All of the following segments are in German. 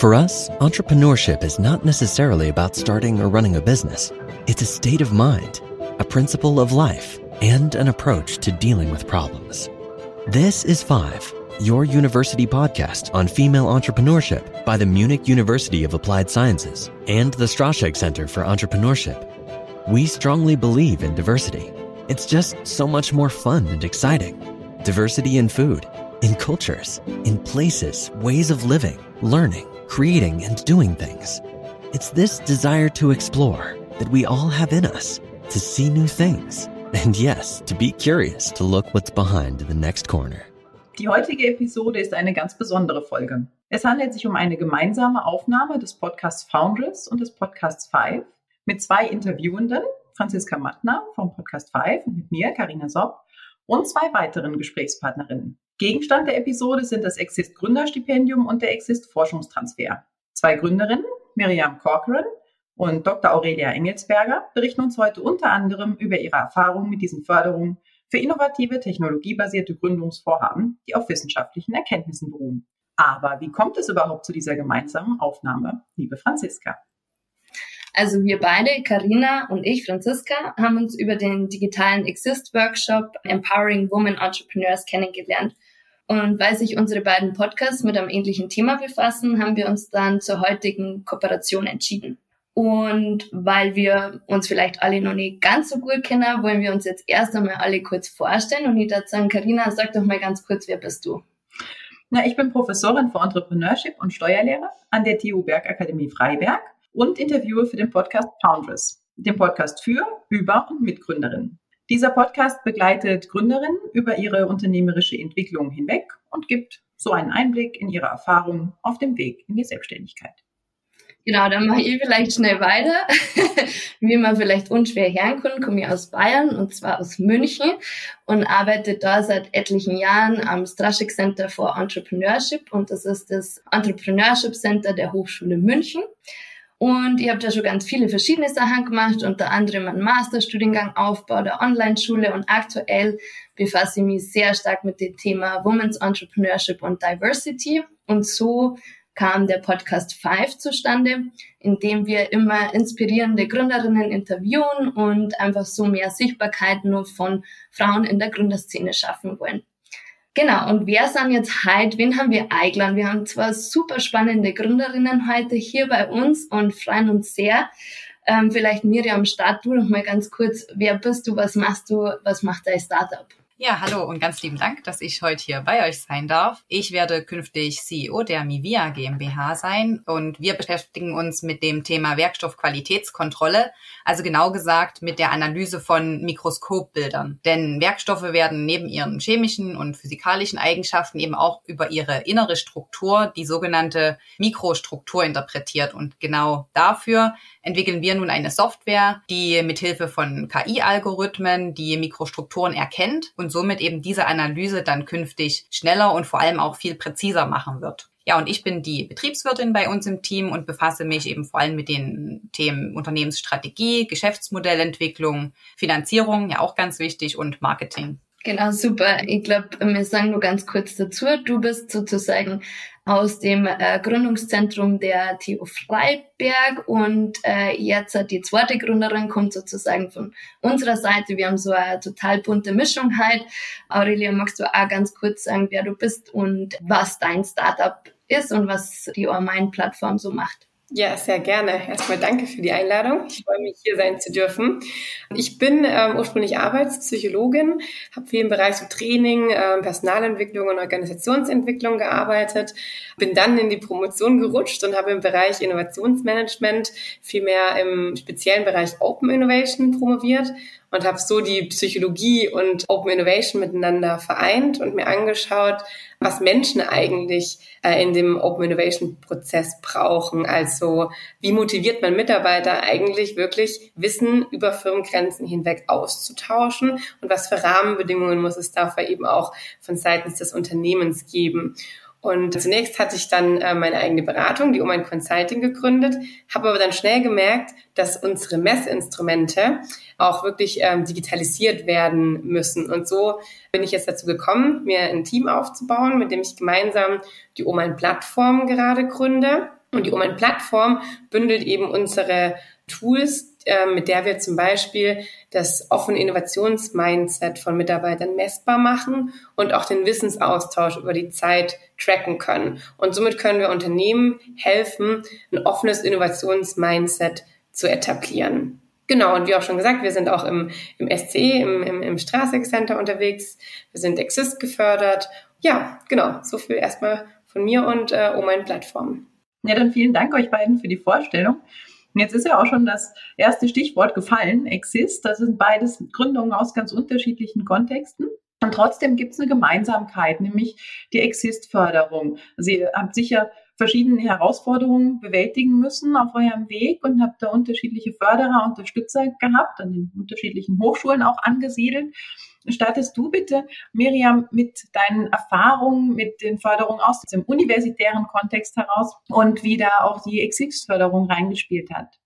For us, entrepreneurship is not necessarily about starting or running a business. It's a state of mind, a principle of life, and an approach to dealing with problems. This is Five, your university podcast on female entrepreneurship by the Munich University of Applied Sciences and the Straschek Center for Entrepreneurship. We strongly believe in diversity. It's just so much more fun and exciting. Diversity in food, in cultures, in places, ways of living, learning, creating, and doing things. It's this desire to explore that we all have in us to see new things. And yes, to be curious to look what's behind the next corner. Die heutige Episode ist eine ganz besondere Folge. Es handelt sich um eine gemeinsame Aufnahme des Podcasts Foundress und des Podcasts Five mit zwei Interviewenden, Franziska Mattner vom Podcast Five und mit mir, Karina Sopp, und zwei weiteren Gesprächspartnerinnen. Gegenstand der Episode sind das Exist Gründerstipendium und der Exist Forschungstransfer. Zwei Gründerinnen, Miriam Corcoran und Dr. Aurelia Engelsberger, berichten uns heute unter anderem über ihre Erfahrungen mit diesen Förderungen für innovative, technologiebasierte Gründungsvorhaben, die auf wissenschaftlichen Erkenntnissen beruhen. Aber wie kommt es überhaupt zu dieser gemeinsamen Aufnahme, liebe Franziska? Also wir beide, Karina und ich, Franziska, haben uns über den digitalen Exist Workshop Empowering Women Entrepreneurs kennengelernt und weil sich unsere beiden Podcasts mit einem ähnlichen Thema befassen, haben wir uns dann zur heutigen Kooperation entschieden. Und weil wir uns vielleicht alle noch nicht ganz so gut kennen, wollen wir uns jetzt erst einmal alle kurz vorstellen. Und ich würde sagen, Karina, sag doch mal ganz kurz, wer bist du? Na, ich bin Professorin für Entrepreneurship und Steuerlehre an der TU Bergakademie Freiberg und interviewe für den Podcast Foundress, den Podcast für, über und mit Gründerinnen. Dieser Podcast begleitet Gründerinnen über ihre unternehmerische Entwicklung hinweg und gibt so einen Einblick in ihre Erfahrungen auf dem Weg in die Selbstständigkeit. Genau, dann mache ich vielleicht schnell weiter. Wie man vielleicht unschwer kann, komme ich aus Bayern und zwar aus München und arbeite da seit etlichen Jahren am Straschek Center for Entrepreneurship und das ist das Entrepreneurship Center der Hochschule München. Und ich habe da schon ganz viele verschiedene Sachen gemacht, unter anderem einen Masterstudiengang Aufbau der Online-Schule und aktuell befasse ich mich sehr stark mit dem Thema Women's Entrepreneurship und Diversity. Und so kam der Podcast Five zustande, in dem wir immer inspirierende Gründerinnen interviewen und einfach so mehr Sichtbarkeit nur von Frauen in der Gründerszene schaffen wollen. Genau, und wer sind jetzt heute, wen haben wir eingeladen? Wir haben zwei super spannende Gründerinnen heute hier bei uns und freuen uns sehr. Ähm, vielleicht Miriam, start du noch mal ganz kurz. Wer bist du, was machst du, was macht dein Startup? Ja, hallo und ganz lieben Dank, dass ich heute hier bei euch sein darf. Ich werde künftig CEO der Mivia GmbH sein und wir beschäftigen uns mit dem Thema Werkstoffqualitätskontrolle, also genau gesagt mit der Analyse von Mikroskopbildern. Denn Werkstoffe werden neben ihren chemischen und physikalischen Eigenschaften eben auch über ihre innere Struktur, die sogenannte Mikrostruktur interpretiert und genau dafür entwickeln wir nun eine Software, die mithilfe von KI-Algorithmen die Mikrostrukturen erkennt und somit eben diese Analyse dann künftig schneller und vor allem auch viel präziser machen wird. Ja, und ich bin die Betriebswirtin bei uns im Team und befasse mich eben vor allem mit den Themen Unternehmensstrategie, Geschäftsmodellentwicklung, Finanzierung, ja auch ganz wichtig und Marketing. Genau, super. Ich glaube, wir sagen nur ganz kurz dazu. Du bist sozusagen aus dem äh, Gründungszentrum der TU Freiberg und äh, jetzt äh, die zweite Gründerin kommt sozusagen von unserer Seite. Wir haben so eine total bunte Mischung halt. Aurelia, magst du auch ganz kurz sagen, wer du bist und was dein Startup ist und was die Ormain-Plattform so macht? Ja, sehr gerne. Erstmal danke für die Einladung. Ich freue mich, hier sein zu dürfen. Ich bin ähm, ursprünglich Arbeitspsychologin, habe viel im Bereich so Training, äh, Personalentwicklung und Organisationsentwicklung gearbeitet, bin dann in die Promotion gerutscht und habe im Bereich Innovationsmanagement, vielmehr im speziellen Bereich Open Innovation promoviert und habe so die Psychologie und Open Innovation miteinander vereint und mir angeschaut, was Menschen eigentlich äh, in dem Open Innovation Prozess brauchen. Also wie motiviert man Mitarbeiter eigentlich wirklich Wissen über Firmengrenzen hinweg auszutauschen und was für Rahmenbedingungen muss es dafür eben auch von seitens des Unternehmens geben. Und zunächst hatte ich dann äh, meine eigene Beratung, die ein Consulting gegründet, habe aber dann schnell gemerkt, dass unsere Messinstrumente auch wirklich ähm, digitalisiert werden müssen. Und so bin ich jetzt dazu gekommen, mir ein Team aufzubauen, mit dem ich gemeinsam die Oman-Plattform gerade gründe. Und die Omen-Plattform bündelt eben unsere Tools, äh, mit der wir zum Beispiel das offene Innovationsmindset von Mitarbeitern messbar machen und auch den Wissensaustausch über die Zeit tracken können. Und somit können wir Unternehmen helfen, ein offenes Innovationsmindset zu etablieren. Genau, und wie auch schon gesagt, wir sind auch im, im SCE, im, im, im Straßig Center unterwegs. Wir sind Exist gefördert. Ja, genau, so viel erstmal von mir und äh, um meine Plattform. Ja, dann vielen Dank euch beiden für die Vorstellung. Und jetzt ist ja auch schon das erste Stichwort gefallen, Exist. Das sind beides Gründungen aus ganz unterschiedlichen Kontexten. Und trotzdem gibt es eine Gemeinsamkeit, nämlich die Exist-Förderung. Sie habt sicher verschiedene Herausforderungen bewältigen müssen auf eurem Weg und habt da unterschiedliche Förderer, Unterstützer gehabt, an den unterschiedlichen Hochschulen auch angesiedelt. Startest du bitte, Miriam, mit deinen Erfahrungen mit den Förderungen aus dem universitären Kontext heraus und wie da auch die Exist-Förderung reingespielt hat?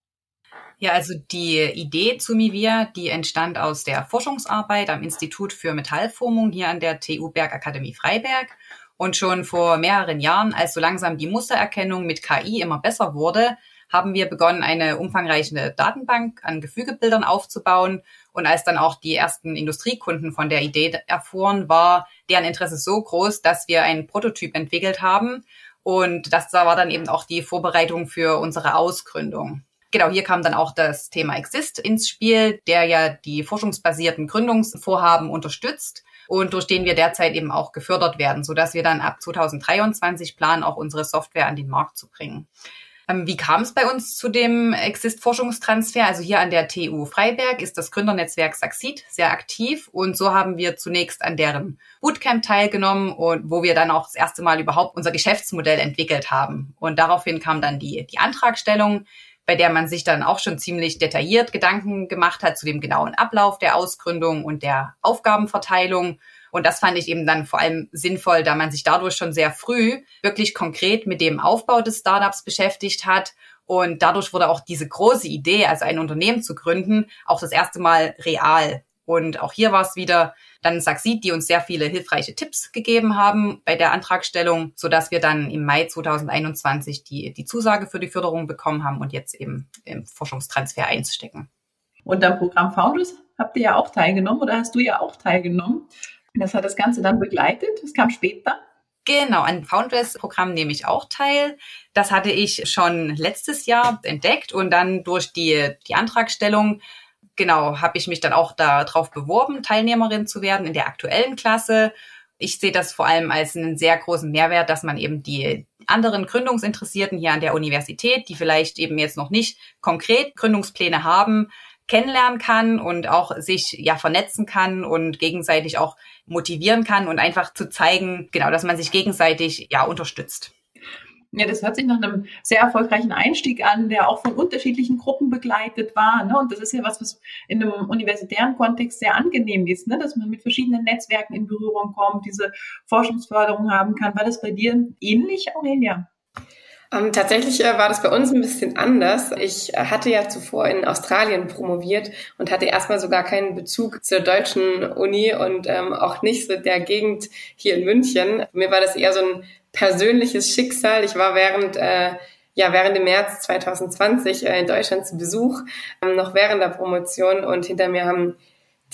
Ja, also die Idee zu Mivia, die entstand aus der Forschungsarbeit am Institut für Metallformung hier an der TU Bergakademie Freiberg. Und schon vor mehreren Jahren, als so langsam die Mustererkennung mit KI immer besser wurde, haben wir begonnen, eine umfangreiche Datenbank an Gefügebildern aufzubauen und als dann auch die ersten Industriekunden von der Idee erfuhren, war deren Interesse so groß, dass wir einen Prototyp entwickelt haben. Und das war dann eben auch die Vorbereitung für unsere Ausgründung. Genau, hier kam dann auch das Thema Exist ins Spiel, der ja die forschungsbasierten Gründungsvorhaben unterstützt und durch den wir derzeit eben auch gefördert werden, sodass wir dann ab 2023 planen, auch unsere Software an den Markt zu bringen. Ähm, wie kam es bei uns zu dem Exist-Forschungstransfer? Also hier an der TU Freiberg ist das Gründernetzwerk Saxid sehr aktiv und so haben wir zunächst an deren Bootcamp teilgenommen und wo wir dann auch das erste Mal überhaupt unser Geschäftsmodell entwickelt haben. Und daraufhin kam dann die, die Antragstellung, bei der man sich dann auch schon ziemlich detailliert Gedanken gemacht hat zu dem genauen Ablauf der Ausgründung und der Aufgabenverteilung und das fand ich eben dann vor allem sinnvoll, da man sich dadurch schon sehr früh wirklich konkret mit dem Aufbau des Startups beschäftigt hat. Und dadurch wurde auch diese große Idee, also ein Unternehmen zu gründen, auch das erste Mal real. Und auch hier war es wieder dann Saxid, die uns sehr viele hilfreiche Tipps gegeben haben bei der Antragstellung, so dass wir dann im Mai 2021 die, die Zusage für die Förderung bekommen haben und jetzt eben im Forschungstransfer einstecken. Und am Programm Founders habt ihr ja auch teilgenommen oder hast du ja auch teilgenommen. Das hat das Ganze dann begleitet. Das kam später. Genau, an Foundress-Programm nehme ich auch teil. Das hatte ich schon letztes Jahr entdeckt und dann durch die, die Antragstellung, genau, habe ich mich dann auch darauf beworben, Teilnehmerin zu werden in der aktuellen Klasse. Ich sehe das vor allem als einen sehr großen Mehrwert, dass man eben die anderen Gründungsinteressierten hier an der Universität, die vielleicht eben jetzt noch nicht konkret Gründungspläne haben, kennenlernen kann und auch sich ja vernetzen kann und gegenseitig auch motivieren kann und einfach zu zeigen, genau, dass man sich gegenseitig ja unterstützt. Ja, das hört sich nach einem sehr erfolgreichen Einstieg an, der auch von unterschiedlichen Gruppen begleitet war. Ne? Und das ist ja was, was in einem universitären Kontext sehr angenehm ist, ne? dass man mit verschiedenen Netzwerken in Berührung kommt, diese Forschungsförderung haben kann. War das bei dir ähnlich, Aurelia? Ähm, tatsächlich äh, war das bei uns ein bisschen anders. Ich äh, hatte ja zuvor in Australien promoviert und hatte erstmal sogar keinen Bezug zur deutschen Uni und ähm, auch nicht so der Gegend hier in München. Mir war das eher so ein persönliches Schicksal. Ich war während äh, ja während dem März 2020 äh, in Deutschland zu Besuch, ähm, noch während der Promotion und hinter mir haben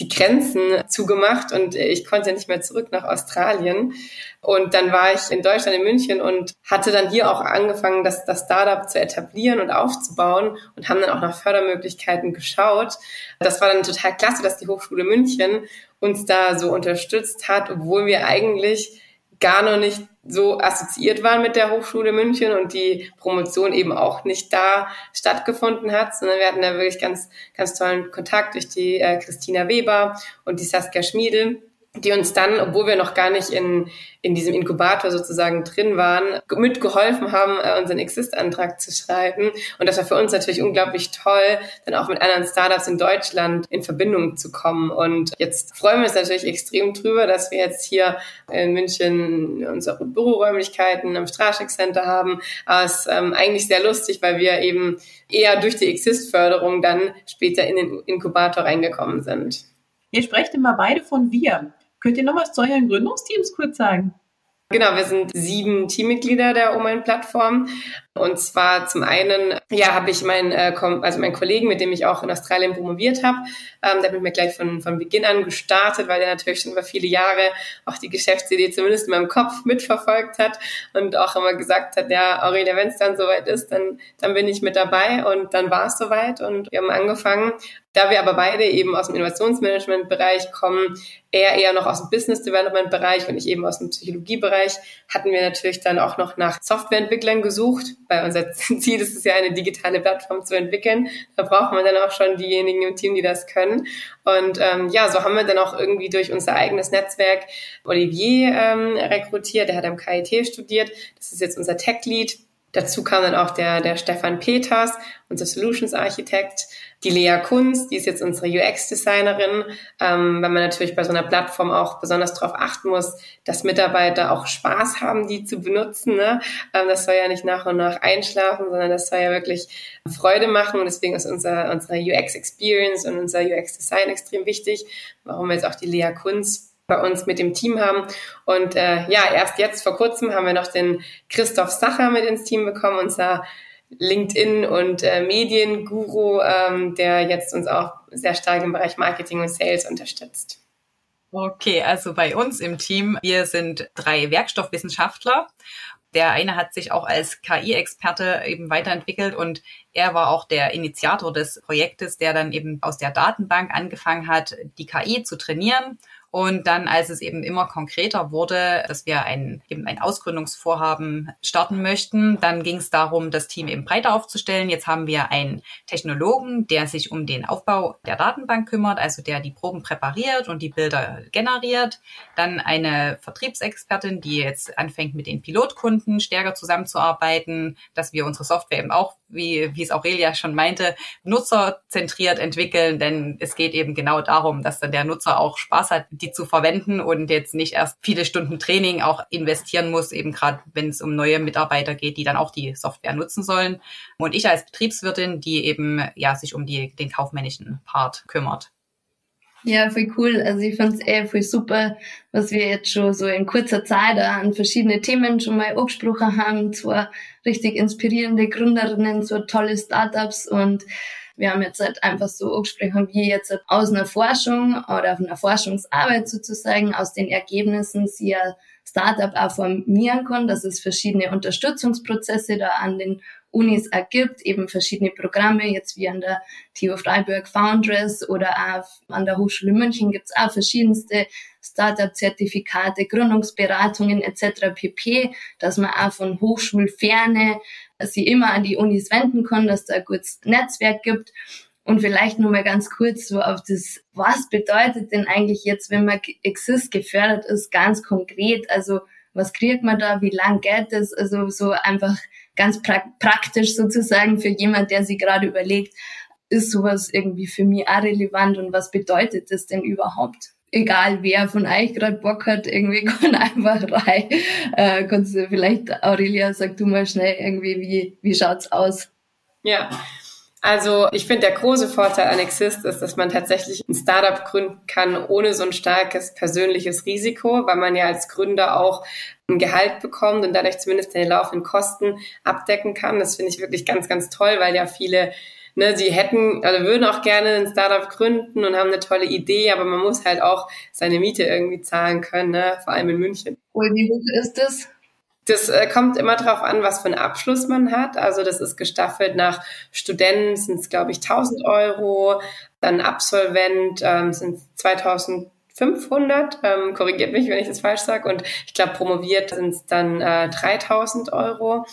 die Grenzen zugemacht und ich konnte nicht mehr zurück nach Australien. Und dann war ich in Deutschland, in München und hatte dann hier auch angefangen, das, das Startup zu etablieren und aufzubauen und haben dann auch nach Fördermöglichkeiten geschaut. Das war dann total klasse, dass die Hochschule München uns da so unterstützt hat, obwohl wir eigentlich gar noch nicht so assoziiert waren mit der Hochschule München und die Promotion eben auch nicht da stattgefunden hat, sondern wir hatten da wirklich ganz, ganz tollen Kontakt durch die äh, Christina Weber und die Saskia Schmiedel die uns dann, obwohl wir noch gar nicht in, in diesem Inkubator sozusagen drin waren, mitgeholfen haben, äh, unseren Exist-Antrag zu schreiben. Und das war für uns natürlich unglaublich toll, dann auch mit anderen Startups in Deutschland in Verbindung zu kommen. Und jetzt freuen wir uns natürlich extrem drüber, dass wir jetzt hier in München unsere Büroräumlichkeiten am Straschek Center haben. Aber es ist ähm, eigentlich sehr lustig, weil wir eben eher durch die Exist-Förderung dann später in den Inkubator reingekommen sind. Ihr sprecht immer beide von wir. Könnt ihr noch was zu euren Gründungsteams kurz sagen? Genau, wir sind sieben Teammitglieder der Omen-Plattform Und zwar zum einen, ja, habe ich meinen, äh, also meinen Kollegen, mit dem ich auch in Australien promoviert habe, ähm, der hat mir gleich von, von Beginn an gestartet, weil der natürlich schon über viele Jahre auch die Geschäftsidee zumindest in meinem Kopf mitverfolgt hat und auch immer gesagt hat, ja, Aurelia, wenn es dann soweit ist, dann, dann bin ich mit dabei. Und dann war es soweit und wir haben angefangen da wir aber beide eben aus dem Innovationsmanagement-Bereich kommen, er eher noch aus dem Business Development-Bereich und ich eben aus dem Psychologie-Bereich, hatten wir natürlich dann auch noch nach Softwareentwicklern gesucht, weil unser Ziel ist es ja, eine digitale Plattform zu entwickeln. Da braucht man dann auch schon diejenigen im Team, die das können. Und ähm, ja, so haben wir dann auch irgendwie durch unser eigenes Netzwerk Olivier ähm, rekrutiert. Der hat am KIT studiert. Das ist jetzt unser Tech-Lead Dazu kam dann auch der, der Stefan Peters, unser Solutions Architekt, die Lea Kunz, die ist jetzt unsere UX-Designerin, ähm, weil man natürlich bei so einer Plattform auch besonders darauf achten muss, dass Mitarbeiter auch Spaß haben, die zu benutzen. Ne? Ähm, das soll ja nicht nach und nach einschlafen, sondern das soll ja wirklich Freude machen und deswegen ist unser, unsere UX-Experience und unser UX-Design extrem wichtig, warum wir jetzt auch die Lea Kunz bei uns mit dem Team haben. Und äh, ja, erst jetzt vor kurzem haben wir noch den Christoph Sacher mit ins Team bekommen, unser LinkedIn und äh, Medienguru, ähm, der jetzt uns auch sehr stark im Bereich Marketing und Sales unterstützt. Okay, also bei uns im Team, wir sind drei Werkstoffwissenschaftler. Der eine hat sich auch als KI-Experte eben weiterentwickelt und er war auch der Initiator des Projektes, der dann eben aus der Datenbank angefangen hat, die KI zu trainieren und dann, als es eben immer konkreter wurde, dass wir ein, eben ein Ausgründungsvorhaben starten möchten, dann ging es darum, das Team eben breiter aufzustellen. Jetzt haben wir einen Technologen, der sich um den Aufbau der Datenbank kümmert, also der die Proben präpariert und die Bilder generiert. Dann eine Vertriebsexpertin, die jetzt anfängt, mit den Pilotkunden stärker zusammenzuarbeiten, dass wir unsere Software eben auch, wie, wie es Aurelia schon meinte, nutzerzentriert entwickeln, denn es geht eben genau darum, dass dann der Nutzer auch Spaß hat, die zu verwenden und jetzt nicht erst viele Stunden Training auch investieren muss, eben gerade wenn es um neue Mitarbeiter geht, die dann auch die Software nutzen sollen. Und ich als Betriebswirtin, die eben ja sich um die, den kaufmännischen Part kümmert. Ja, voll cool. Also ich fand's eh voll super, was wir jetzt schon so in kurzer Zeit an verschiedene Themen schon mal angesprochen haben. Zwei richtig inspirierende Gründerinnen, so tolle Startups und wir haben jetzt halt einfach so angesprochen, wie jetzt aus einer Forschung oder auf einer Forschungsarbeit sozusagen, aus den Ergebnissen sie ein Startup auch formieren kann, dass es verschiedene Unterstützungsprozesse da an den Unis ergibt, eben verschiedene Programme, jetzt wie an der TU Freiburg Foundress oder auch an der Hochschule München gibt's auch verschiedenste Startup-Zertifikate, Gründungsberatungen etc. pp, dass man auch von Hochschulferne sie immer an die Unis wenden kann, dass da ein gutes Netzwerk gibt. Und vielleicht nur mal ganz kurz so auf das, was bedeutet denn eigentlich jetzt, wenn man Exist gefördert ist, ganz konkret? Also was kriegt man da, wie lang geht das? Also so einfach ganz pra praktisch sozusagen für jemand, der sich gerade überlegt, ist sowas irgendwie für mich auch relevant und was bedeutet das denn überhaupt? Egal wer von euch gerade Bock hat, irgendwie kann einfach rein. Äh, kannst du vielleicht, Aurelia, sag du mal schnell irgendwie, wie, wie schaut's aus? Ja, also ich finde, der große Vorteil an Exist ist, dass man tatsächlich ein Startup gründen kann ohne so ein starkes persönliches Risiko, weil man ja als Gründer auch ein Gehalt bekommt und dadurch zumindest seine laufenden Kosten abdecken kann. Das finde ich wirklich ganz, ganz toll, weil ja viele Ne, sie hätten, also würden auch gerne ein Startup gründen und haben eine tolle Idee, aber man muss halt auch seine Miete irgendwie zahlen können, ne? vor allem in München. Und wie hoch ist das? Das äh, kommt immer darauf an, was für einen Abschluss man hat. Also das ist gestaffelt nach Studenten sind es, glaube ich, 1000 Euro, dann Absolvent ähm, sind 2500, ähm, korrigiert mich, wenn ich das falsch sage. Und ich glaube, promoviert sind es dann äh, 3000 Euro.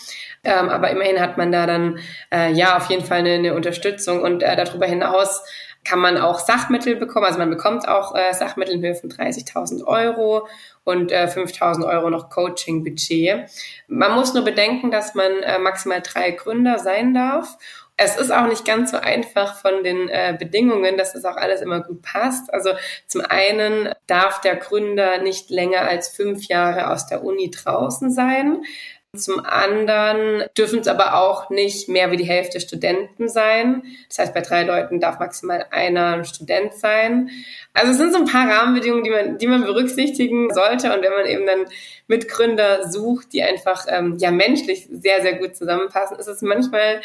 Ähm, aber immerhin hat man da dann äh, ja auf jeden Fall eine, eine Unterstützung. Und äh, darüber hinaus kann man auch Sachmittel bekommen. Also man bekommt auch äh, Sachmittel in Höhe von 30.000 Euro und äh, 5.000 Euro noch Coaching-Budget. Man muss nur bedenken, dass man äh, maximal drei Gründer sein darf. Es ist auch nicht ganz so einfach von den äh, Bedingungen, dass das auch alles immer gut passt. Also zum einen darf der Gründer nicht länger als fünf Jahre aus der Uni draußen sein. Zum anderen dürfen es aber auch nicht mehr wie die Hälfte Studenten sein. Das heißt, bei drei Leuten darf maximal einer ein Student sein. Also es sind so ein paar Rahmenbedingungen, die man, die man berücksichtigen sollte. Und wenn man eben dann Mitgründer sucht, die einfach ähm, ja menschlich sehr, sehr gut zusammenpassen, ist es manchmal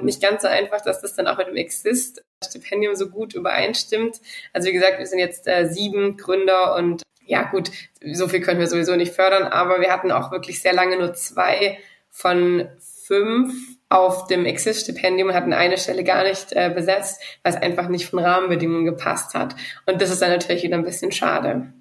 nicht ganz so einfach, dass das dann auch mit dem Exist-Stipendium so gut übereinstimmt. Also wie gesagt, wir sind jetzt äh, sieben Gründer und ja gut, so viel können wir sowieso nicht fördern, aber wir hatten auch wirklich sehr lange nur zwei von fünf auf dem Exist-Stipendium und hatten eine Stelle gar nicht äh, besetzt, weil es einfach nicht von Rahmenbedingungen gepasst hat. Und das ist dann natürlich wieder ein bisschen schade.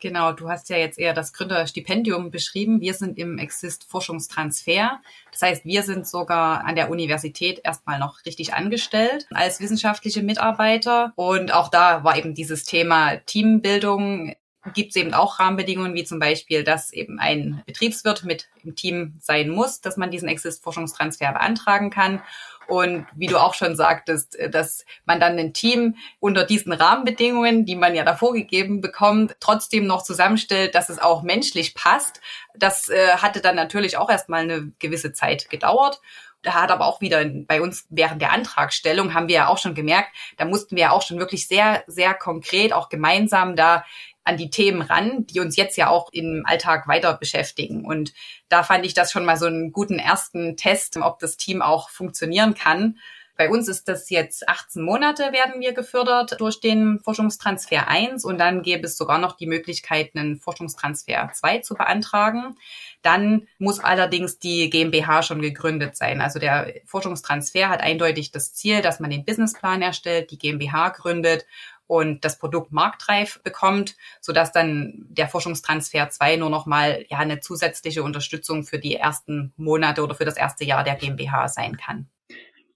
Genau, du hast ja jetzt eher das Gründerstipendium beschrieben. Wir sind im Exist Forschungstransfer. Das heißt, wir sind sogar an der Universität erstmal noch richtig angestellt als wissenschaftliche Mitarbeiter. Und auch da war eben dieses Thema Teambildung gibt es eben auch Rahmenbedingungen, wie zum Beispiel, dass eben ein Betriebswirt mit im Team sein muss, dass man diesen Exist-Forschungstransfer beantragen kann. Und wie du auch schon sagtest, äh, dass man dann ein Team unter diesen Rahmenbedingungen, die man ja davor gegeben bekommt, trotzdem noch zusammenstellt, dass es auch menschlich passt. Das äh, hatte dann natürlich auch erstmal eine gewisse Zeit gedauert. Da hat aber auch wieder bei uns während der Antragstellung haben wir ja auch schon gemerkt, da mussten wir ja auch schon wirklich sehr, sehr konkret auch gemeinsam da an die Themen ran, die uns jetzt ja auch im Alltag weiter beschäftigen. Und da fand ich das schon mal so einen guten ersten Test, ob das Team auch funktionieren kann. Bei uns ist das jetzt 18 Monate werden wir gefördert durch den Forschungstransfer 1 und dann gäbe es sogar noch die Möglichkeit, einen Forschungstransfer 2 zu beantragen. Dann muss allerdings die GmbH schon gegründet sein. Also der Forschungstransfer hat eindeutig das Ziel, dass man den Businessplan erstellt, die GmbH gründet und das Produkt marktreif bekommt, sodass dann der Forschungstransfer 2 nur noch mal ja eine zusätzliche Unterstützung für die ersten Monate oder für das erste Jahr der GmbH sein kann.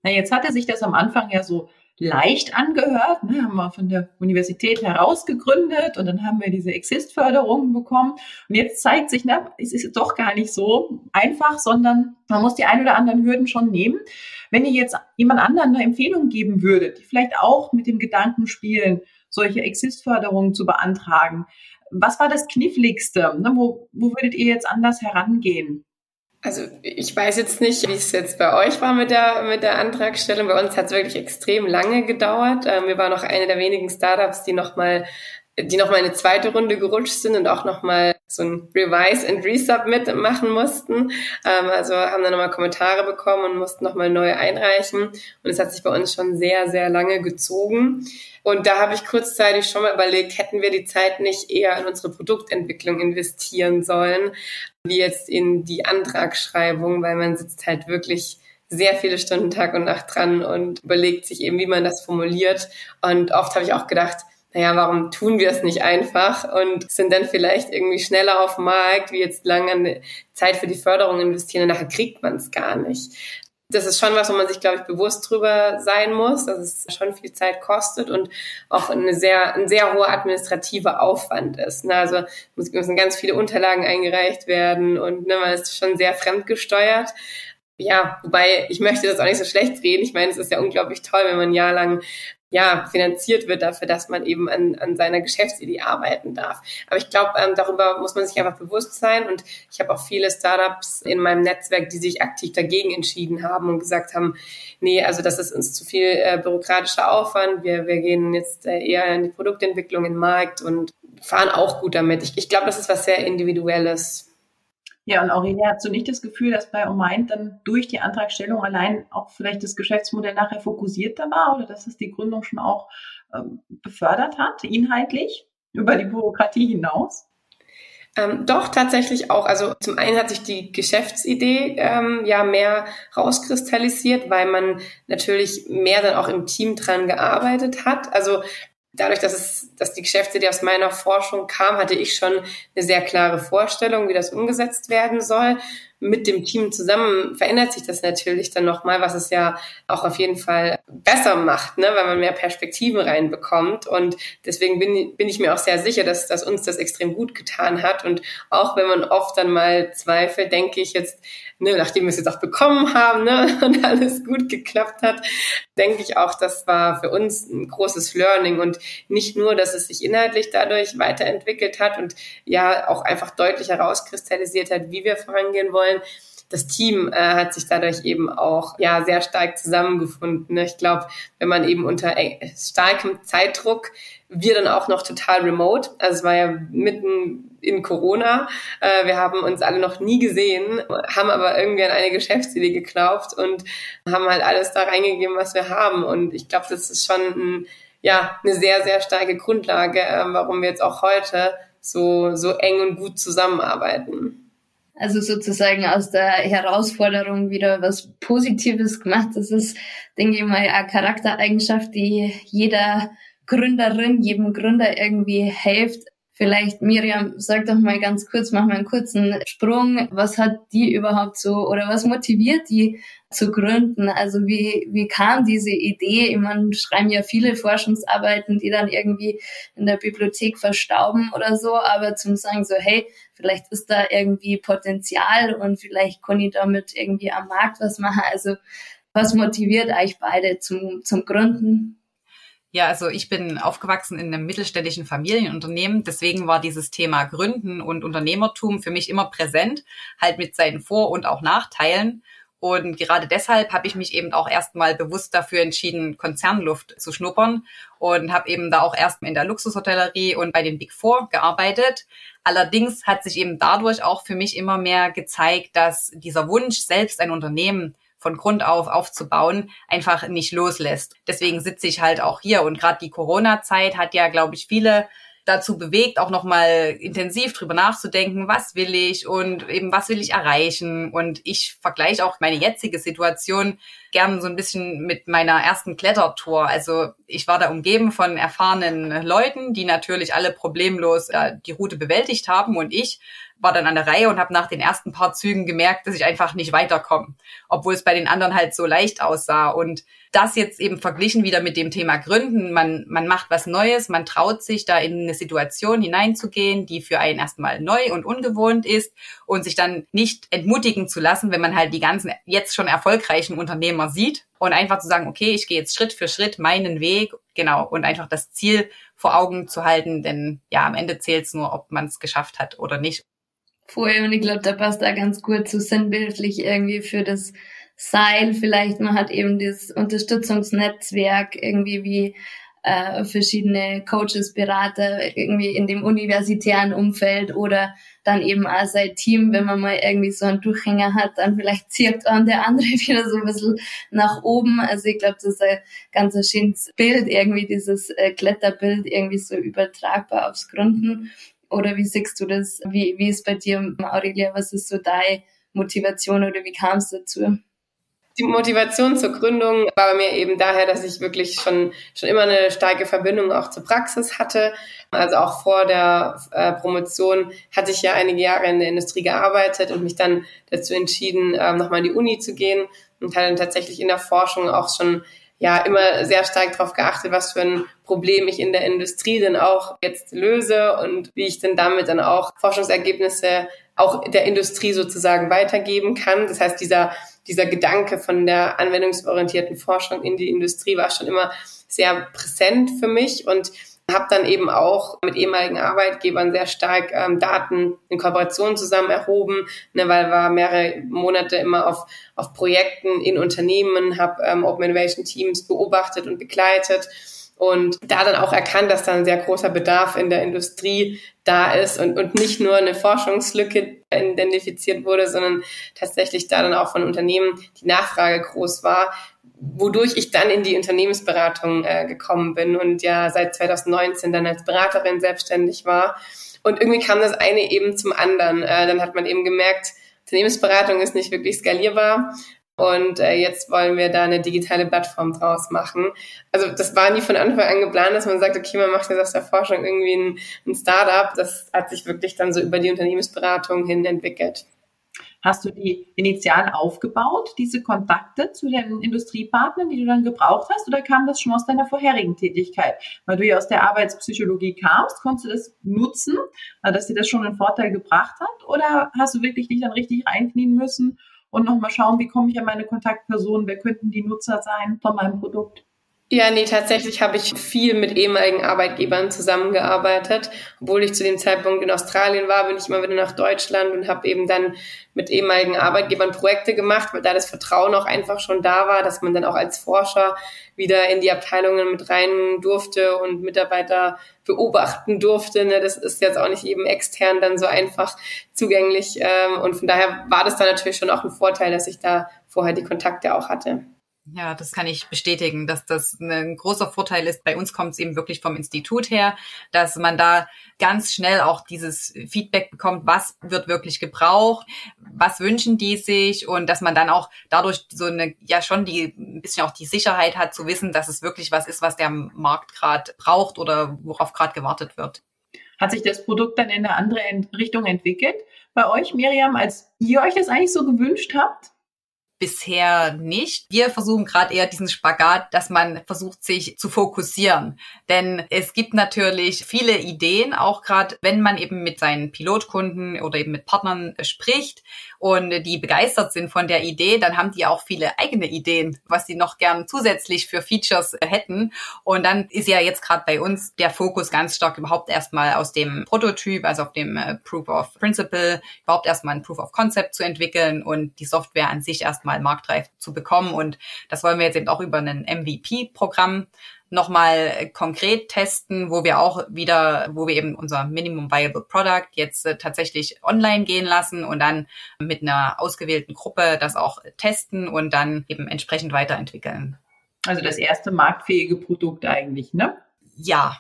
Na, jetzt hatte sich das am Anfang ja so leicht angehört. Ne? Haben wir von der Universität heraus gegründet und dann haben wir diese Exist-Förderung bekommen. Und jetzt zeigt sich, ne, es ist doch gar nicht so einfach, sondern man muss die ein oder anderen Hürden schon nehmen. Wenn ihr jetzt jemand anderen eine Empfehlung geben würdet, die vielleicht auch mit dem Gedanken spielen, solche Exist-Förderungen zu beantragen, was war das Kniffligste? Ne? Wo, wo würdet ihr jetzt anders herangehen? Also ich weiß jetzt nicht, wie es jetzt bei euch war mit der, mit der Antragstellung. Bei uns hat es wirklich extrem lange gedauert. Ähm, wir waren noch eine der wenigen Startups, die nochmal die noch mal eine zweite Runde gerutscht sind und auch noch mal so ein Revise and Resubmit machen mussten. Ähm, also haben dann nochmal Kommentare bekommen und mussten nochmal neu einreichen. Und es hat sich bei uns schon sehr, sehr lange gezogen. Und da habe ich kurzzeitig schon mal überlegt, hätten wir die Zeit nicht eher in unsere Produktentwicklung investieren sollen, wie jetzt in die Antragsschreibung, weil man sitzt halt wirklich sehr viele Stunden Tag und Nacht dran und überlegt sich eben, wie man das formuliert. Und oft habe ich auch gedacht, naja, warum tun wir es nicht einfach und sind dann vielleicht irgendwie schneller auf dem Markt, wie jetzt lange Zeit für die Förderung investieren und nachher kriegt man es gar nicht. Das ist schon was, wo man sich, glaube ich, bewusst drüber sein muss, dass es schon viel Zeit kostet und auch eine sehr, ein sehr hoher administrativer Aufwand ist. Ne? Also müssen ganz viele Unterlagen eingereicht werden und ne, man ist schon sehr fremdgesteuert. Ja, wobei ich möchte das auch nicht so schlecht reden. Ich meine, es ist ja unglaublich toll, wenn man ein Jahr lang ja, finanziert wird dafür, dass man eben an, an seiner Geschäftsidee arbeiten darf. Aber ich glaube, ähm, darüber muss man sich einfach bewusst sein. Und ich habe auch viele Startups in meinem Netzwerk, die sich aktiv dagegen entschieden haben und gesagt haben, nee, also das ist uns zu viel äh, bürokratischer Aufwand. Wir, wir gehen jetzt äh, eher in die Produktentwicklung, in den Markt und fahren auch gut damit. Ich, ich glaube, das ist was sehr Individuelles. Ja, und Aurelia, hast du nicht das Gefühl, dass bei Omind dann durch die Antragstellung allein auch vielleicht das Geschäftsmodell nachher fokussierter war oder dass es die Gründung schon auch ähm, befördert hat, inhaltlich, über die Bürokratie hinaus? Ähm, doch, tatsächlich auch. Also zum einen hat sich die Geschäftsidee ähm, ja mehr rauskristallisiert, weil man natürlich mehr dann auch im Team dran gearbeitet hat. Also dadurch, dass es, dass die Geschäftsidee aus meiner Forschung kam, hatte ich schon eine sehr klare Vorstellung, wie das umgesetzt werden soll. Mit dem Team zusammen verändert sich das natürlich dann nochmal, was es ja auch auf jeden Fall besser macht, ne, weil man mehr Perspektiven reinbekommt. Und deswegen bin, bin ich mir auch sehr sicher, dass, dass uns das extrem gut getan hat. Und auch wenn man oft dann mal zweifelt, denke ich jetzt, ne, nachdem wir es jetzt auch bekommen haben ne, und alles gut geklappt hat, denke ich auch, das war für uns ein großes Learning und nicht nur, dass es sich inhaltlich dadurch weiterentwickelt hat und ja auch einfach deutlich herauskristallisiert hat, wie wir vorangehen wollen, das Team äh, hat sich dadurch eben auch ja sehr stark zusammengefunden. Ne? Ich glaube, wenn man eben unter starkem Zeitdruck wir dann auch noch total remote. Also es war ja mitten in Corona. Äh, wir haben uns alle noch nie gesehen, haben aber irgendwie an eine Geschäftsidee geglaubt und haben halt alles da reingegeben, was wir haben. Und ich glaube, das ist schon ein, ja, eine sehr, sehr starke Grundlage, äh, warum wir jetzt auch heute so, so eng und gut zusammenarbeiten. Also sozusagen aus der Herausforderung wieder was Positives gemacht. Das ist, denke ich mal, eine Charaktereigenschaft, die jeder Gründerin, jedem Gründer irgendwie hilft. Vielleicht, Miriam, sag doch mal ganz kurz, mach mal einen kurzen Sprung. Was hat die überhaupt so oder was motiviert die zu gründen? Also wie, wie kam diese Idee? Ich meine, schreiben ja viele Forschungsarbeiten, die dann irgendwie in der Bibliothek verstauben oder so, aber zum sagen so, hey, vielleicht ist da irgendwie Potenzial und vielleicht kann ich damit irgendwie am Markt was machen. Also was motiviert euch beide zum, zum Gründen? Ja, also ich bin aufgewachsen in einem mittelständischen Familienunternehmen. Deswegen war dieses Thema Gründen und Unternehmertum für mich immer präsent, halt mit seinen Vor- und auch Nachteilen. Und gerade deshalb habe ich mich eben auch erstmal bewusst dafür entschieden, Konzernluft zu schnuppern und habe eben da auch erst in der Luxushotellerie und bei den Big Four gearbeitet. Allerdings hat sich eben dadurch auch für mich immer mehr gezeigt, dass dieser Wunsch, selbst ein Unternehmen von Grund auf aufzubauen, einfach nicht loslässt. Deswegen sitze ich halt auch hier und gerade die Corona-Zeit hat ja, glaube ich, viele dazu bewegt, auch nochmal intensiv drüber nachzudenken, was will ich und eben was will ich erreichen. Und ich vergleiche auch meine jetzige Situation gern so ein bisschen mit meiner ersten Klettertour. Also ich war da umgeben von erfahrenen Leuten, die natürlich alle problemlos äh, die Route bewältigt haben und ich war dann an der Reihe und habe nach den ersten paar Zügen gemerkt, dass ich einfach nicht weiterkomme, obwohl es bei den anderen halt so leicht aussah. Und das jetzt eben verglichen wieder mit dem Thema Gründen, man, man macht was Neues, man traut sich da in eine Situation hineinzugehen, die für einen erstmal neu und ungewohnt ist und sich dann nicht entmutigen zu lassen, wenn man halt die ganzen jetzt schon erfolgreichen Unternehmer sieht und einfach zu sagen, okay, ich gehe jetzt Schritt für Schritt meinen Weg, genau, und einfach das Ziel vor Augen zu halten, denn ja, am Ende zählt es nur, ob man es geschafft hat oder nicht vorher und ich glaube, da passt da ganz gut so sinnbildlich irgendwie für das Seil. Vielleicht man hat eben das Unterstützungsnetzwerk irgendwie wie äh, verschiedene Coaches, Berater irgendwie in dem universitären Umfeld oder dann eben auch sein Team, wenn man mal irgendwie so einen Durchhänger hat, dann vielleicht zirkt an der andere wieder so ein bisschen nach oben. Also ich glaube, das ist ein ganz schönes Bild, irgendwie dieses äh, Kletterbild irgendwie so übertragbar aufs Gründen. Oder wie siehst du das? Wie, wie ist bei dir, Aurelia? Was ist so deine Motivation oder wie kam es dazu? Die Motivation zur Gründung war bei mir eben daher, dass ich wirklich schon, schon immer eine starke Verbindung auch zur Praxis hatte. Also auch vor der äh, Promotion hatte ich ja einige Jahre in der Industrie gearbeitet und mich dann dazu entschieden, ähm, nochmal in die Uni zu gehen und hatte dann tatsächlich in der Forschung auch schon ja immer sehr stark darauf geachtet, was für ein Problem ich in der Industrie denn auch jetzt löse und wie ich denn damit dann auch Forschungsergebnisse auch der Industrie sozusagen weitergeben kann. Das heißt, dieser, dieser Gedanke von der anwendungsorientierten Forschung in die Industrie war schon immer sehr präsent für mich und habe dann eben auch mit ehemaligen Arbeitgebern sehr stark ähm, Daten in Kooperation zusammen erhoben, ne, weil war mehrere Monate immer auf, auf Projekten in Unternehmen, habe ähm, Open Innovation Teams beobachtet und begleitet und da dann auch erkannt, dass da ein sehr großer Bedarf in der Industrie da ist und, und nicht nur eine Forschungslücke identifiziert wurde, sondern tatsächlich da dann auch von Unternehmen die Nachfrage groß war, wodurch ich dann in die Unternehmensberatung äh, gekommen bin und ja seit 2019 dann als Beraterin selbstständig war. Und irgendwie kam das eine eben zum anderen. Äh, dann hat man eben gemerkt, Unternehmensberatung ist nicht wirklich skalierbar. Und äh, jetzt wollen wir da eine digitale Plattform draus machen. Also das war nie von Anfang an geplant, dass man sagt, okay, man macht jetzt aus der Forschung irgendwie ein, ein Startup. Das hat sich wirklich dann so über die Unternehmensberatung hin entwickelt. Hast du die initial aufgebaut, diese Kontakte zu den Industriepartnern, die du dann gebraucht hast, oder kam das schon aus deiner vorherigen Tätigkeit? Weil du ja aus der Arbeitspsychologie kamst, konntest du das nutzen, dass dir das schon einen Vorteil gebracht hat, oder hast du wirklich dich dann richtig reinknien müssen und nochmal schauen, wie komme ich an meine Kontaktpersonen, wer könnten die Nutzer sein von meinem Produkt? Ja, nee, tatsächlich habe ich viel mit ehemaligen Arbeitgebern zusammengearbeitet. Obwohl ich zu dem Zeitpunkt in Australien war, bin ich immer wieder nach Deutschland und habe eben dann mit ehemaligen Arbeitgebern Projekte gemacht, weil da das Vertrauen auch einfach schon da war, dass man dann auch als Forscher wieder in die Abteilungen mit rein durfte und Mitarbeiter beobachten durfte. Ne? Das ist jetzt auch nicht eben extern dann so einfach zugänglich. Ähm, und von daher war das dann natürlich schon auch ein Vorteil, dass ich da vorher die Kontakte auch hatte. Ja, das kann ich bestätigen, dass das ein großer Vorteil ist. Bei uns kommt es eben wirklich vom Institut her, dass man da ganz schnell auch dieses Feedback bekommt, was wird wirklich gebraucht, was wünschen die sich und dass man dann auch dadurch so eine, ja schon die, ein bisschen auch die Sicherheit hat zu wissen, dass es wirklich was ist, was der Markt gerade braucht oder worauf gerade gewartet wird. Hat sich das Produkt dann in eine andere Richtung entwickelt bei euch, Miriam, als ihr euch das eigentlich so gewünscht habt? Bisher nicht. Wir versuchen gerade eher diesen Spagat, dass man versucht, sich zu fokussieren. Denn es gibt natürlich viele Ideen, auch gerade wenn man eben mit seinen Pilotkunden oder eben mit Partnern spricht und die begeistert sind von der Idee, dann haben die auch viele eigene Ideen, was sie noch gern zusätzlich für Features hätten. Und dann ist ja jetzt gerade bei uns der Fokus ganz stark überhaupt erstmal aus dem Prototyp, also auf dem äh, Proof of Principle, überhaupt erstmal ein Proof of Concept zu entwickeln und die Software an sich erstmal marktreif zu bekommen. Und das wollen wir jetzt eben auch über ein MVP-Programm nochmal konkret testen, wo wir auch wieder, wo wir eben unser Minimum Viable Product jetzt äh, tatsächlich online gehen lassen und dann mit einer ausgewählten Gruppe das auch testen und dann eben entsprechend weiterentwickeln. Also das erste marktfähige Produkt eigentlich, ne? Ja.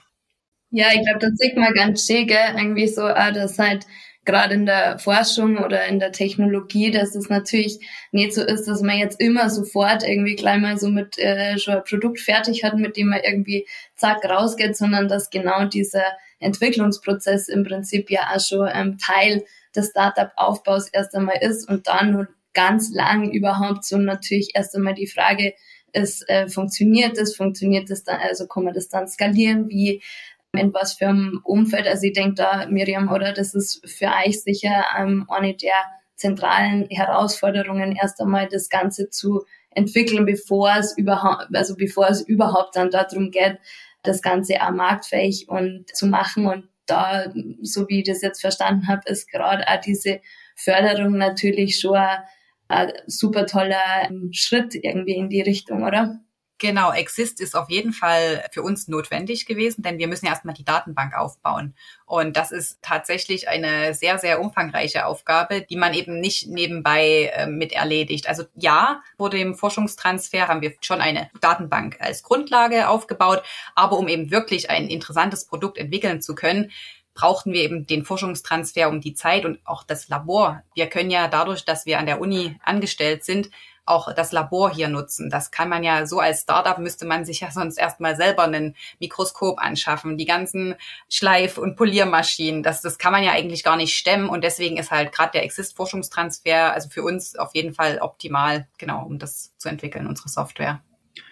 Ja, ich glaube, das sieht man ganz schön, gell? irgendwie so, ah, das halt gerade in der Forschung oder in der Technologie, dass es natürlich nicht so ist, dass man jetzt immer sofort irgendwie gleich mal so mit äh, schon ein Produkt fertig hat, mit dem man irgendwie zack rausgeht, sondern dass genau dieser Entwicklungsprozess im Prinzip ja auch schon ähm, Teil des Startup-Aufbaus erst einmal ist und dann nur ganz lang überhaupt so natürlich erst einmal die Frage ist, äh, funktioniert das, funktioniert das dann, also kann man das dann skalieren, wie in was für einem Umfeld. Also ich denke da, Miriam, oder das ist für euch sicher ähm, eine der zentralen Herausforderungen, erst einmal das Ganze zu entwickeln, bevor es überhaupt, also bevor es überhaupt dann darum geht, das Ganze auch marktfähig und zu machen. Und da, so wie ich das jetzt verstanden habe, ist gerade auch diese Förderung natürlich schon ein, ein super toller ähm, Schritt irgendwie in die Richtung, oder? Genau, Exist ist auf jeden Fall für uns notwendig gewesen, denn wir müssen ja erstmal die Datenbank aufbauen. Und das ist tatsächlich eine sehr, sehr umfangreiche Aufgabe, die man eben nicht nebenbei äh, mit erledigt. Also ja, vor dem Forschungstransfer haben wir schon eine Datenbank als Grundlage aufgebaut, aber um eben wirklich ein interessantes Produkt entwickeln zu können, brauchten wir eben den Forschungstransfer um die Zeit und auch das Labor. Wir können ja dadurch, dass wir an der Uni angestellt sind, auch das Labor hier nutzen. Das kann man ja so als Startup müsste man sich ja sonst erstmal selber ein Mikroskop anschaffen, die ganzen Schleif- und Poliermaschinen. Das, das kann man ja eigentlich gar nicht stemmen und deswegen ist halt gerade der Exist-Forschungstransfer also für uns auf jeden Fall optimal, genau, um das zu entwickeln, unsere Software.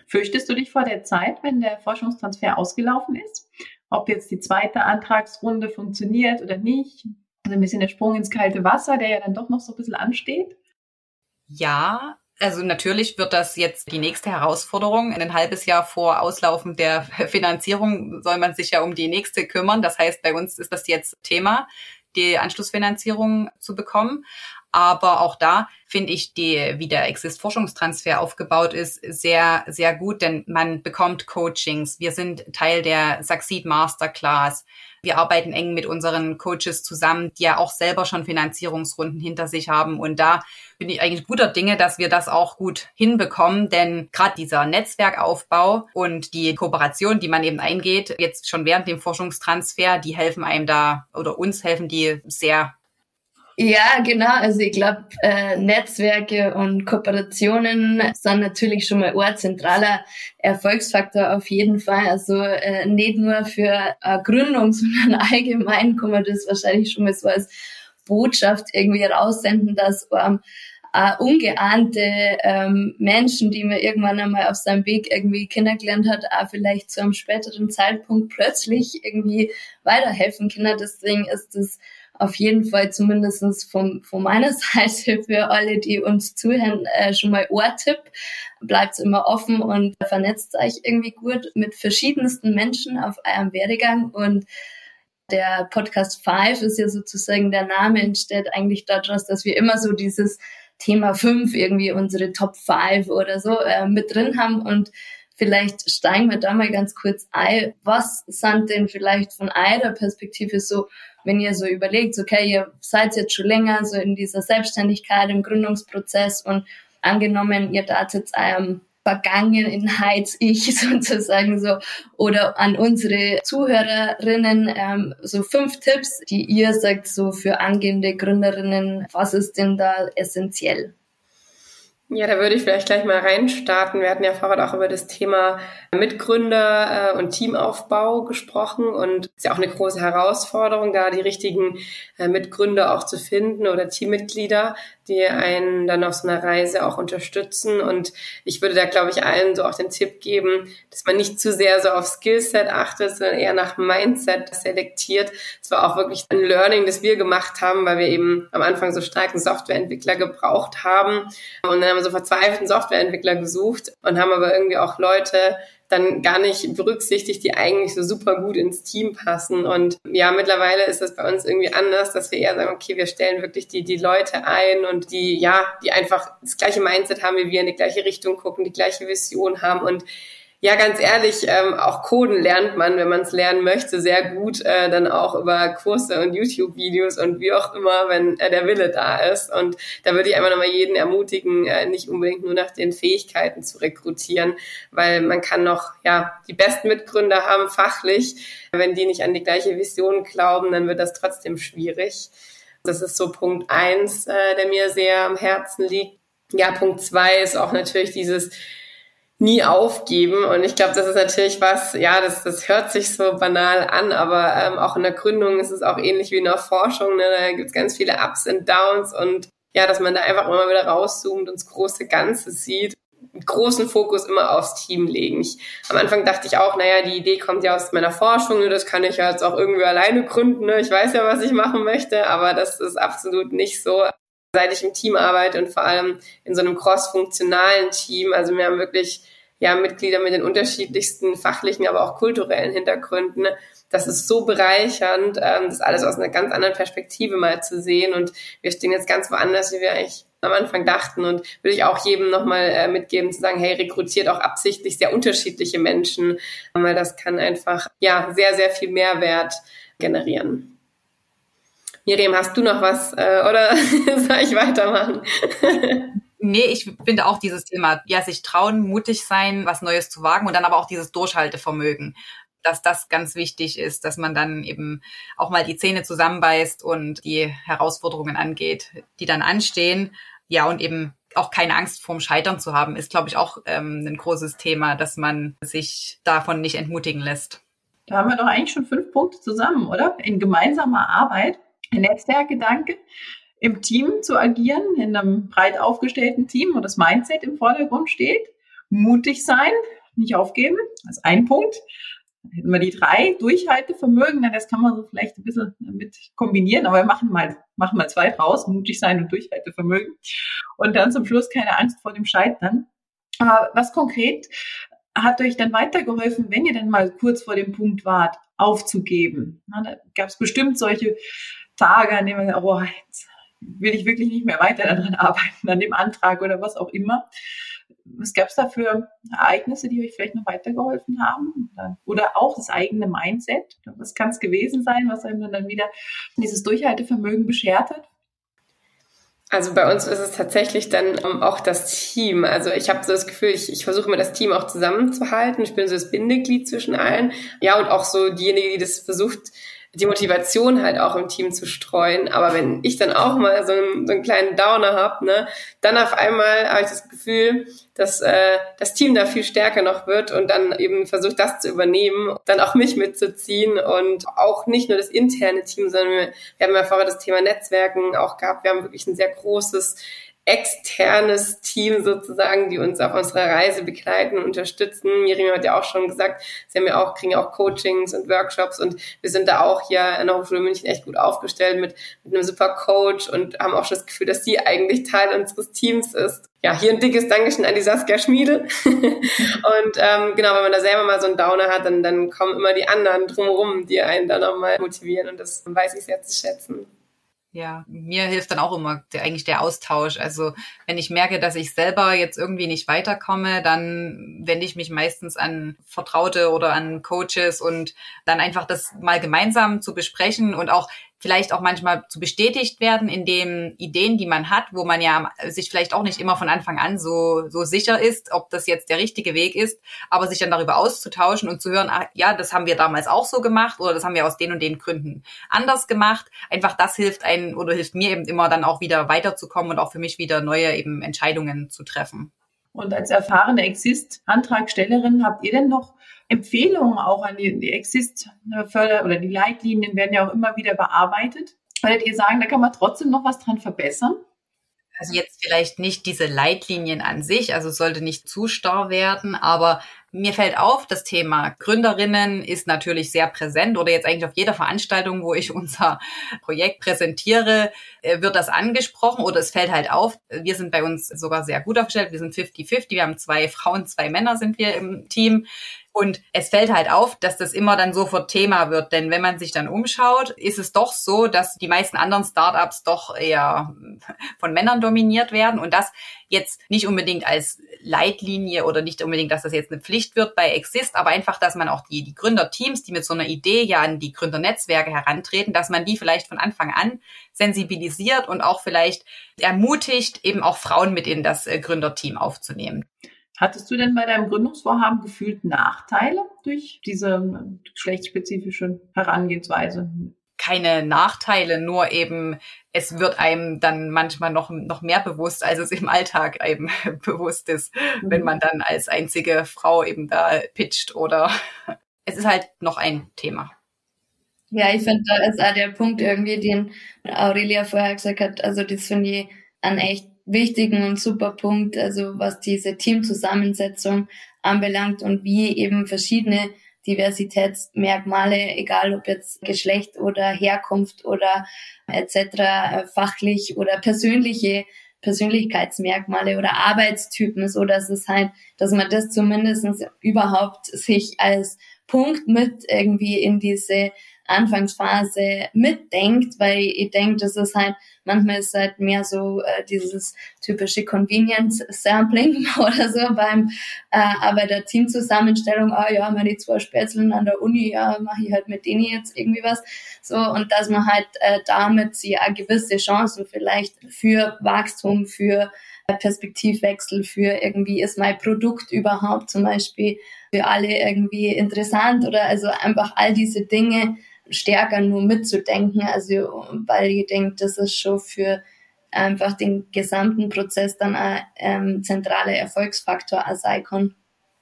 Fürchtest du dich vor der Zeit, wenn der Forschungstransfer ausgelaufen ist? Ob jetzt die zweite Antragsrunde funktioniert oder nicht? Also ein bisschen der Sprung ins kalte Wasser, der ja dann doch noch so ein bisschen ansteht? Ja, also natürlich wird das jetzt die nächste Herausforderung. Ein halbes Jahr vor Auslaufen der Finanzierung soll man sich ja um die nächste kümmern. Das heißt, bei uns ist das jetzt Thema, die Anschlussfinanzierung zu bekommen. Aber auch da finde ich, die, wie der Exist-Forschungstransfer aufgebaut ist, sehr, sehr gut, denn man bekommt Coachings. Wir sind Teil der Succeed Masterclass. Wir arbeiten eng mit unseren Coaches zusammen, die ja auch selber schon Finanzierungsrunden hinter sich haben. Und da bin ich eigentlich guter Dinge, dass wir das auch gut hinbekommen, denn gerade dieser Netzwerkaufbau und die Kooperation, die man eben eingeht, jetzt schon während dem Forschungstransfer, die helfen einem da oder uns helfen die sehr ja, genau. Also ich glaube, äh, Netzwerke und Kooperationen sind natürlich schon mal ein zentraler Erfolgsfaktor auf jeden Fall. Also äh, nicht nur für äh, Gründung, sondern allgemein kann man das wahrscheinlich schon mal so als Botschaft irgendwie raussenden, dass ähm, äh, ungeahnte ähm, Menschen, die man irgendwann einmal auf seinem Weg irgendwie kennengelernt hat, auch vielleicht zu einem späteren Zeitpunkt plötzlich irgendwie weiterhelfen können. Deswegen ist das auf jeden Fall zumindestens von, von meiner Seite für alle, die uns zuhören, äh, schon mal Ohrtipp. Bleibt immer offen und vernetzt euch irgendwie gut mit verschiedensten Menschen auf eurem Werdegang und der Podcast 5 ist ja sozusagen der Name entsteht eigentlich daraus, dass wir immer so dieses Thema 5 irgendwie unsere Top 5 oder so äh, mit drin haben und vielleicht steigen wir da mal ganz kurz ein. Was sind denn vielleicht von eurer Perspektive so, wenn ihr so überlegt, okay, ihr seid jetzt schon länger so in dieser Selbstständigkeit, im Gründungsprozess und angenommen, ihr datet jetzt eurem Vergangenheits-Ich sozusagen so oder an unsere Zuhörerinnen ähm, so fünf Tipps, die ihr sagt so für angehende Gründerinnen, was ist denn da essentiell? Ja, da würde ich vielleicht gleich mal reinstarten. Wir hatten ja vorher auch über das Thema Mitgründer äh, und Teamaufbau gesprochen und es ist ja auch eine große Herausforderung, da die richtigen äh, Mitgründer auch zu finden oder Teammitglieder, die einen dann auf so einer Reise auch unterstützen. Und ich würde da, glaube ich, allen so auch den Tipp geben, dass man nicht zu sehr so auf Skillset achtet, sondern eher nach Mindset selektiert. Es war auch wirklich ein Learning, das wir gemacht haben, weil wir eben am Anfang so starken Softwareentwickler gebraucht haben. Und dann haben so verzweifelten Softwareentwickler gesucht und haben aber irgendwie auch Leute dann gar nicht berücksichtigt, die eigentlich so super gut ins Team passen. Und ja, mittlerweile ist das bei uns irgendwie anders, dass wir eher sagen, okay, wir stellen wirklich die, die Leute ein und die, ja, die einfach das gleiche Mindset haben wie wir, in die gleiche Richtung gucken, die gleiche Vision haben und ja, ganz ehrlich, ähm, auch Coden lernt man, wenn man es lernen möchte, sehr gut, äh, dann auch über Kurse und YouTube-Videos und wie auch immer, wenn äh, der Wille da ist. Und da würde ich einfach nochmal jeden ermutigen, äh, nicht unbedingt nur nach den Fähigkeiten zu rekrutieren, weil man kann noch, ja, die besten Mitgründer haben fachlich. Wenn die nicht an die gleiche Vision glauben, dann wird das trotzdem schwierig. Das ist so Punkt eins, äh, der mir sehr am Herzen liegt. Ja, Punkt zwei ist auch natürlich dieses, nie aufgeben. Und ich glaube, das ist natürlich was, ja, das, das hört sich so banal an, aber ähm, auch in der Gründung ist es auch ähnlich wie in der Forschung. Ne? Da gibt es ganz viele Ups und Downs und ja, dass man da einfach immer wieder rauszoomt und das große Ganze sieht. Großen Fokus immer aufs Team legen. Ich, am Anfang dachte ich auch, naja, die Idee kommt ja aus meiner Forschung, ne? das kann ich ja jetzt auch irgendwie alleine gründen. Ne? Ich weiß ja, was ich machen möchte, aber das ist absolut nicht so seit ich im Team arbeite und vor allem in so einem cross-funktionalen Team. Also wir haben wirklich ja Mitglieder mit den unterschiedlichsten fachlichen, aber auch kulturellen Hintergründen. Das ist so bereichernd, ähm, das alles aus einer ganz anderen Perspektive mal zu sehen. Und wir stehen jetzt ganz woanders, wie wir eigentlich am Anfang dachten. Und würde ich auch jedem nochmal äh, mitgeben, zu sagen, hey, rekrutiert auch absichtlich sehr unterschiedliche Menschen, weil das kann einfach ja sehr, sehr viel Mehrwert generieren. Miriam, hast du noch was äh, oder soll ich weitermachen? nee, ich finde auch dieses Thema, ja, sich trauen, mutig sein, was Neues zu wagen und dann aber auch dieses Durchhaltevermögen dass das ganz wichtig ist, dass man dann eben auch mal die Zähne zusammenbeißt und die Herausforderungen angeht, die dann anstehen. Ja, und eben auch keine Angst vorm Scheitern zu haben, ist, glaube ich, auch ähm, ein großes Thema, dass man sich davon nicht entmutigen lässt. Da haben wir doch eigentlich schon fünf Punkte zusammen, oder? In gemeinsamer Arbeit Netzwerkgedanke, im Team zu agieren, in einem breit aufgestellten Team, wo das Mindset im Vordergrund steht. Mutig sein, nicht aufgeben, das ist ein Punkt. Dann hätten wir die drei, Durchhaltevermögen, das kann man so vielleicht ein bisschen mit kombinieren, aber wir machen mal, machen mal zwei draus, mutig sein und Durchhaltevermögen. Und dann zum Schluss keine Angst vor dem Scheitern. Aber was konkret hat euch dann weitergeholfen, wenn ihr dann mal kurz vor dem Punkt wart, aufzugeben? Na, da gab es bestimmt solche Tage, an denen man oh, jetzt will ich wirklich nicht mehr weiter daran arbeiten, an dem Antrag oder was auch immer. Was gab es da für Ereignisse, die euch vielleicht noch weitergeholfen haben? Oder auch das eigene Mindset? Was kann es gewesen sein, was einem dann wieder dieses Durchhaltevermögen beschert hat? Also bei uns ist es tatsächlich dann auch das Team. Also ich habe so das Gefühl, ich, ich versuche mir das Team auch zusammenzuhalten. Ich bin so das Bindeglied zwischen allen. Ja, und auch so diejenige, die das versucht, die Motivation halt auch im Team zu streuen. Aber wenn ich dann auch mal so einen, so einen kleinen Downer hab, ne, dann auf einmal habe ich das Gefühl, dass äh, das Team da viel stärker noch wird und dann eben versucht, das zu übernehmen, dann auch mich mitzuziehen und auch nicht nur das interne Team, sondern wir, wir haben ja vorher das Thema Netzwerken auch gehabt. Wir haben wirklich ein sehr großes externes Team sozusagen, die uns auf unserer Reise begleiten und unterstützen. Miriam hat ja auch schon gesagt, sie haben ja auch, kriegen auch Coachings und Workshops und wir sind da auch hier an der Hochschule München echt gut aufgestellt mit, mit einem super Coach und haben auch schon das Gefühl, dass sie eigentlich Teil unseres Teams ist. Ja, hier ein dickes Dankeschön an die Saskia Schmiede. und ähm, genau, wenn man da selber mal so einen Downer hat, dann, dann kommen immer die anderen drumherum, die einen dann nochmal motivieren und das weiß ich sehr zu schätzen. Ja, mir hilft dann auch immer der, eigentlich der Austausch. Also wenn ich merke, dass ich selber jetzt irgendwie nicht weiterkomme, dann wende ich mich meistens an Vertraute oder an Coaches und dann einfach das mal gemeinsam zu besprechen und auch vielleicht auch manchmal zu bestätigt werden in den Ideen, die man hat, wo man ja sich vielleicht auch nicht immer von Anfang an so, so sicher ist, ob das jetzt der richtige Weg ist, aber sich dann darüber auszutauschen und zu hören, ach, ja, das haben wir damals auch so gemacht oder das haben wir aus den und den Gründen anders gemacht. Einfach das hilft einen oder hilft mir eben immer dann auch wieder weiterzukommen und auch für mich wieder neue eben Entscheidungen zu treffen. Und als erfahrene Exist-Antragstellerin habt ihr denn noch Empfehlungen auch an die, die Exist-Förder oder die Leitlinien werden ja auch immer wieder bearbeitet. Würdet ihr sagen, da kann man trotzdem noch was dran verbessern? Also jetzt vielleicht nicht diese Leitlinien an sich, also sollte nicht zu starr werden, aber mir fällt auf, das Thema Gründerinnen ist natürlich sehr präsent oder jetzt eigentlich auf jeder Veranstaltung, wo ich unser Projekt präsentiere, äh, wird das angesprochen oder es fällt halt auf. Wir sind bei uns sogar sehr gut aufgestellt. Wir sind 50-50. Wir haben zwei Frauen, zwei Männer sind wir im Team. Und es fällt halt auf, dass das immer dann sofort Thema wird. Denn wenn man sich dann umschaut, ist es doch so, dass die meisten anderen Startups doch eher von Männern dominiert werden. Und das jetzt nicht unbedingt als Leitlinie oder nicht unbedingt, dass das jetzt eine Pflicht wird bei Exist, aber einfach, dass man auch die, die Gründerteams, die mit so einer Idee ja an die Gründernetzwerke herantreten, dass man die vielleicht von Anfang an sensibilisiert und auch vielleicht ermutigt, eben auch Frauen mit in das äh, Gründerteam aufzunehmen. Hattest du denn bei deinem Gründungsvorhaben gefühlt Nachteile durch diese geschlechtsspezifische Herangehensweise? Keine Nachteile, nur eben, es wird einem dann manchmal noch, noch mehr bewusst, als es im Alltag eben bewusst ist, mhm. wenn man dann als einzige Frau eben da pitcht oder es ist halt noch ein Thema. Ja, ich finde, da ist auch der Punkt irgendwie, den Aurelia vorher gesagt hat, also das finde ich ein echt wichtigen und super Punkt, also was diese Teamzusammensetzung anbelangt und wie eben verschiedene Diversitätsmerkmale, egal ob jetzt Geschlecht oder Herkunft oder etc., fachlich oder persönliche Persönlichkeitsmerkmale oder Arbeitstypen, so dass es halt, dass man das zumindest überhaupt sich als Punkt mit irgendwie in diese Anfangsphase mitdenkt, weil ich denke, das ist halt, manchmal ist halt mehr so äh, dieses typische Convenience-Sampling oder so beim äh, aber der Teamzusammenstellung, ah ja, meine zwei Spätzeln an der Uni, ja, mache ich halt mit denen jetzt irgendwie was. So, und dass man halt äh, damit sie auch gewisse Chancen vielleicht für Wachstum, für Perspektivwechsel für irgendwie ist mein Produkt überhaupt zum Beispiel für alle irgendwie interessant oder also einfach all diese Dinge stärker nur mitzudenken. Also, weil ich denke, das ist schon für einfach den gesamten Prozess dann ein ähm, zentraler Erfolgsfaktor als Icon.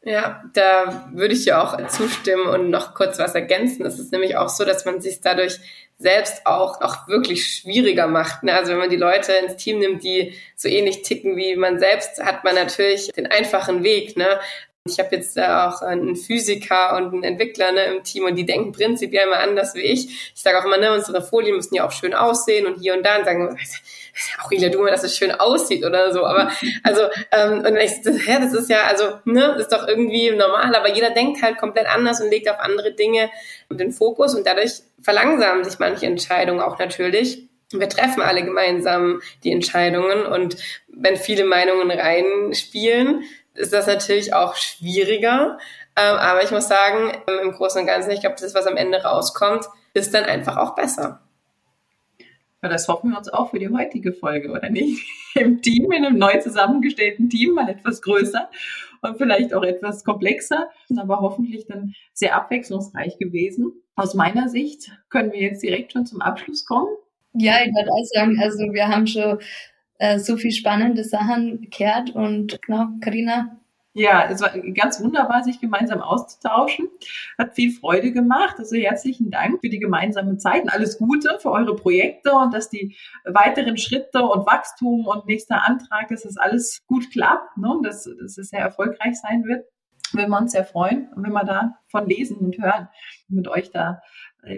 Ja, da würde ich dir auch zustimmen und noch kurz was ergänzen. Es ist nämlich auch so, dass man sich dadurch selbst auch, auch wirklich schwieriger macht. Ne? Also wenn man die Leute ins Team nimmt, die so ähnlich ticken wie man selbst, hat man natürlich den einfachen Weg. Ne? Ich habe jetzt auch einen Physiker und einen Entwickler ne, im Team und die denken prinzipiell immer anders wie ich. Ich sage auch immer, ne, unsere Folien müssen ja auch schön aussehen und hier und da und sagen, auch Ila, du mal, dass es schön aussieht oder so. Aber also, ähm, und ich, das, ja, das ist ja, also, ne, ist doch irgendwie normal, aber jeder denkt halt komplett anders und legt auf andere Dinge den Fokus und dadurch verlangsamen sich manche Entscheidungen auch natürlich. Wir treffen alle gemeinsam die Entscheidungen und wenn viele Meinungen reinspielen, ist das natürlich auch schwieriger. Ähm, aber ich muss sagen, ähm, im Großen und Ganzen, ich glaube, das, was am Ende rauskommt, ist dann einfach auch besser. Ja, das hoffen wir uns auch für die heutige Folge, oder nicht? Im Team, in einem neu zusammengestellten Team, mal etwas größer und vielleicht auch etwas komplexer, aber hoffentlich dann sehr abwechslungsreich gewesen. Aus meiner Sicht können wir jetzt direkt schon zum Abschluss kommen. Ja, ich würde auch sagen, also wir haben schon äh, so viel spannende Sachen gehört und genau, Karina, Ja, es war ganz wunderbar, sich gemeinsam auszutauschen. Hat viel Freude gemacht. Also herzlichen Dank für die gemeinsame Zeit und alles Gute für eure Projekte und dass die weiteren Schritte und Wachstum und nächster Antrag, dass das alles gut klappt, ne? dass, dass es sehr erfolgreich sein wird. Würden wir uns sehr freuen, wenn wir da von lesen und hören mit euch da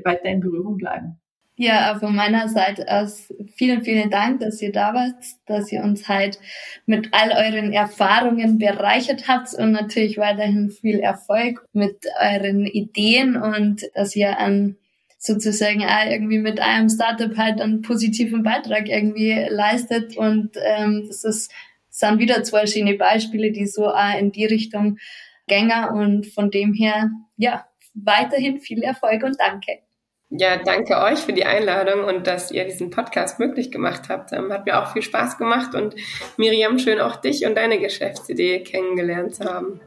weiter in Berührung bleiben. Ja, von meiner Seite aus vielen, vielen Dank, dass ihr da wart, dass ihr uns halt mit all euren Erfahrungen bereichert habt und natürlich weiterhin viel Erfolg mit euren Ideen und dass ihr an sozusagen auch irgendwie mit einem Startup halt einen positiven Beitrag irgendwie leistet und ähm, das ist, sind wieder zwei schöne Beispiele, die so auch in die Richtung gänger und von dem her, ja, weiterhin viel Erfolg und danke. Ja, danke euch für die Einladung und dass ihr diesen Podcast möglich gemacht habt. Ähm, hat mir auch viel Spaß gemacht und Miriam, schön auch dich und deine Geschäftsidee kennengelernt zu haben.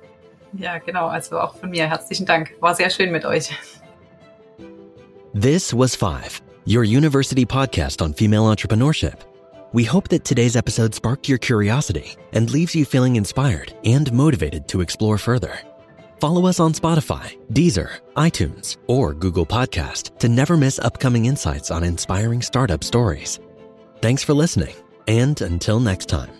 Ja, genau. Also auch von mir herzlichen Dank. War sehr schön mit euch. This was Five, your university podcast on female entrepreneurship. We hope that today's episode sparked your curiosity and leaves you feeling inspired and motivated to explore further. Follow us on Spotify, Deezer, iTunes, or Google Podcast to never miss upcoming insights on inspiring startup stories. Thanks for listening, and until next time.